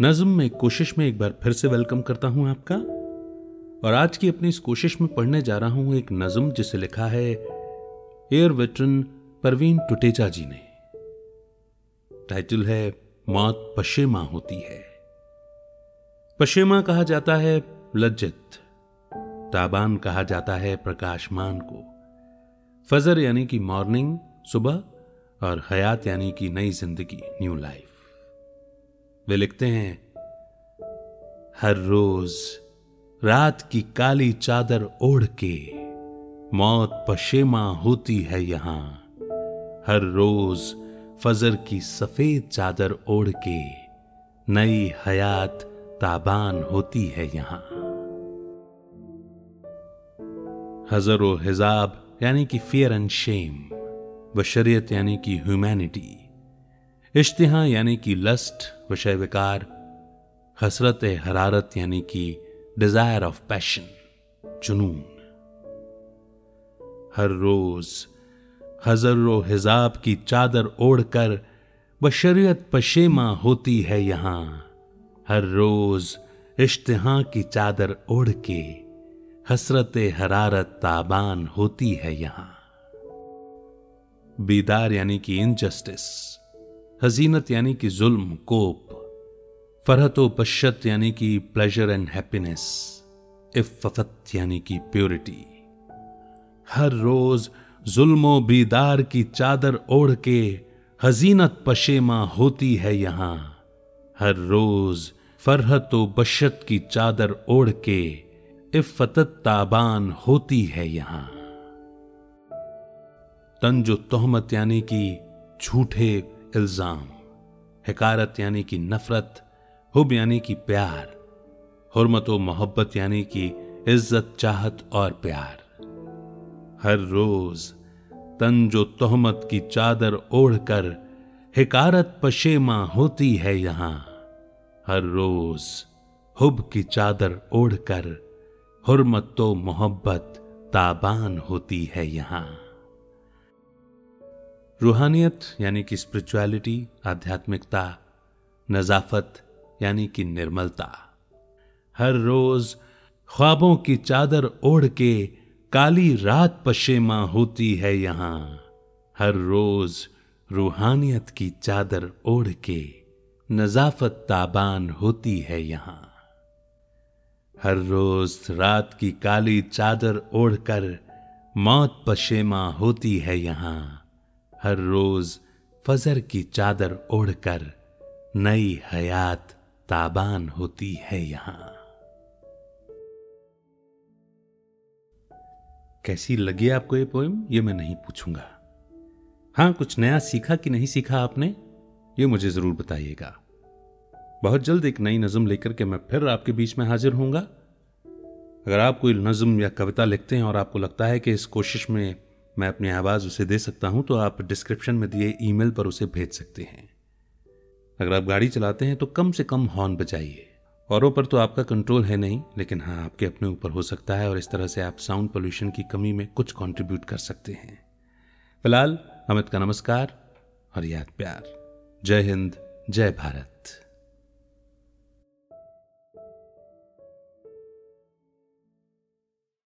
नज्म में कोशिश में एक बार फिर से वेलकम करता हूँ आपका। और आज की अपनी इस कोशिश में पढ़ने जा रहा हूँ एक नज्म जिसे लिखा है, एयर वेटरन परवीन टुटेजा जी ने। टाइटल है, मौत पशेमा होती है। पशेमा कहा जाता है लज्जित, ताबान कहा जाता है प्रकाशमान को। फजर यानी कि मॉर्निंग, सुबह, और हयात यानी कि नई ज़िंदगी, न्यू लाइफ। वे लिखते हैं, हर रोज रात की काली चादर ओढ़ के मौत पशेमा होती है यहाँ। हर रोज फजर की सफ़ेद चादर ओढ़ के नई हयात ताबान होती है यहाँ। हजरो हिजाब, यानी कि फियर एंड शेम बशरियत, यानी कि ह्यूमैनिटी इश्तिहा, यानी कि लस्ट विषय विकार, हसरत हरारत यानी कि डिज़ायर ऑफ़ पैशन जुनून। हर रोज हजरो हिजाब की चादर ओढ़कर बशरियत पशेमा होती है यहाँ। हर रोज इश्तिहा की चादर ओढ़ के हसरत हरारत ताबान होती है यहाँ। बीदार यानी कि इनजस्टिस हजीनत यानी कि जुल्म, कोप। फरहत पश्चत यानी कि प्लेजर एंड हैप्पीनेस इफ़त यानी कि प्योरिटी हर रोज जुल्मो बीदार की चादर ओढ़ के हजीनत पशेमा होती है यहाँ। हर रोज फरहत बशत की चादर ओढ़ के इफ़त ताबान होती है यहाँ। तंजो तोहमत यानी कि झूठे इल्ज़ाम। हकारत यानी कि नफरत, हुब यानी कि प्यार, हरमत मोहब्बत यानी कि इज़्ज़त, चाहत और प्यार। हर रोज तंजो तोहमत की चादर ओढ़कर हिकारत पशेमा होती है यहाँ, हर रोज हुब की चादर ओढ़कर हुरमत तो मोहब्बत ताबान होती है यहाँ। रूहानियत, यानी कि स्पिरिचुअलिटी आध्यात्मिकता, नजाफत, यानी कि निर्मलता। हर रोज ख्वाबों की चादर ओढ़ के काली रात पशेमा होती है यहाँ। हर रोज रूहानियत की चादर ओढ़ के नजाफत ताबान होती है यहाँ। हर रोज रात की काली चादर ओढ़कर मौत पशेमा होती है यहाँ। हर रोज फजर की चादर ओढ़कर नई हयात ताबान होती है यहाँ। कैसी लगी आपको ये पोइम ये मैं नहीं पूछूँगा। हाँ, कुछ नया सीखा कि नहीं सीखा आपने? ये मुझे ज़रूर बताइएगा। बहुत जल्द एक नई नज़म लेकर के मैं फिर आपके बीच में हाजिर होऊँगा। अगर आप कोई नज़म या कविता लिखते हैं और आपको लगता है कि इस कोशिश में मैं अपनी आवाज़ उसे दे सकता हूँ तो आप डिस्क्रिप्शन में दिए ईमेल पर उसे भेज सकते हैं। अगर आप गाड़ी चलाते हैं तो कम से कम हॉर्न बजाइए। औरों पर तो आपका कंट्रोल है नहीं, लेकिन हाँ आपके अपने ऊपर हो सकता है, और इस तरह से आप साउंड पोल्यूशन की कमी में कुछ कंट्रीब्यूट कर सकते हैं। फ़िलहाल, अमित का नमस्कार और याद प्यार। जय हिंद, जय भारत।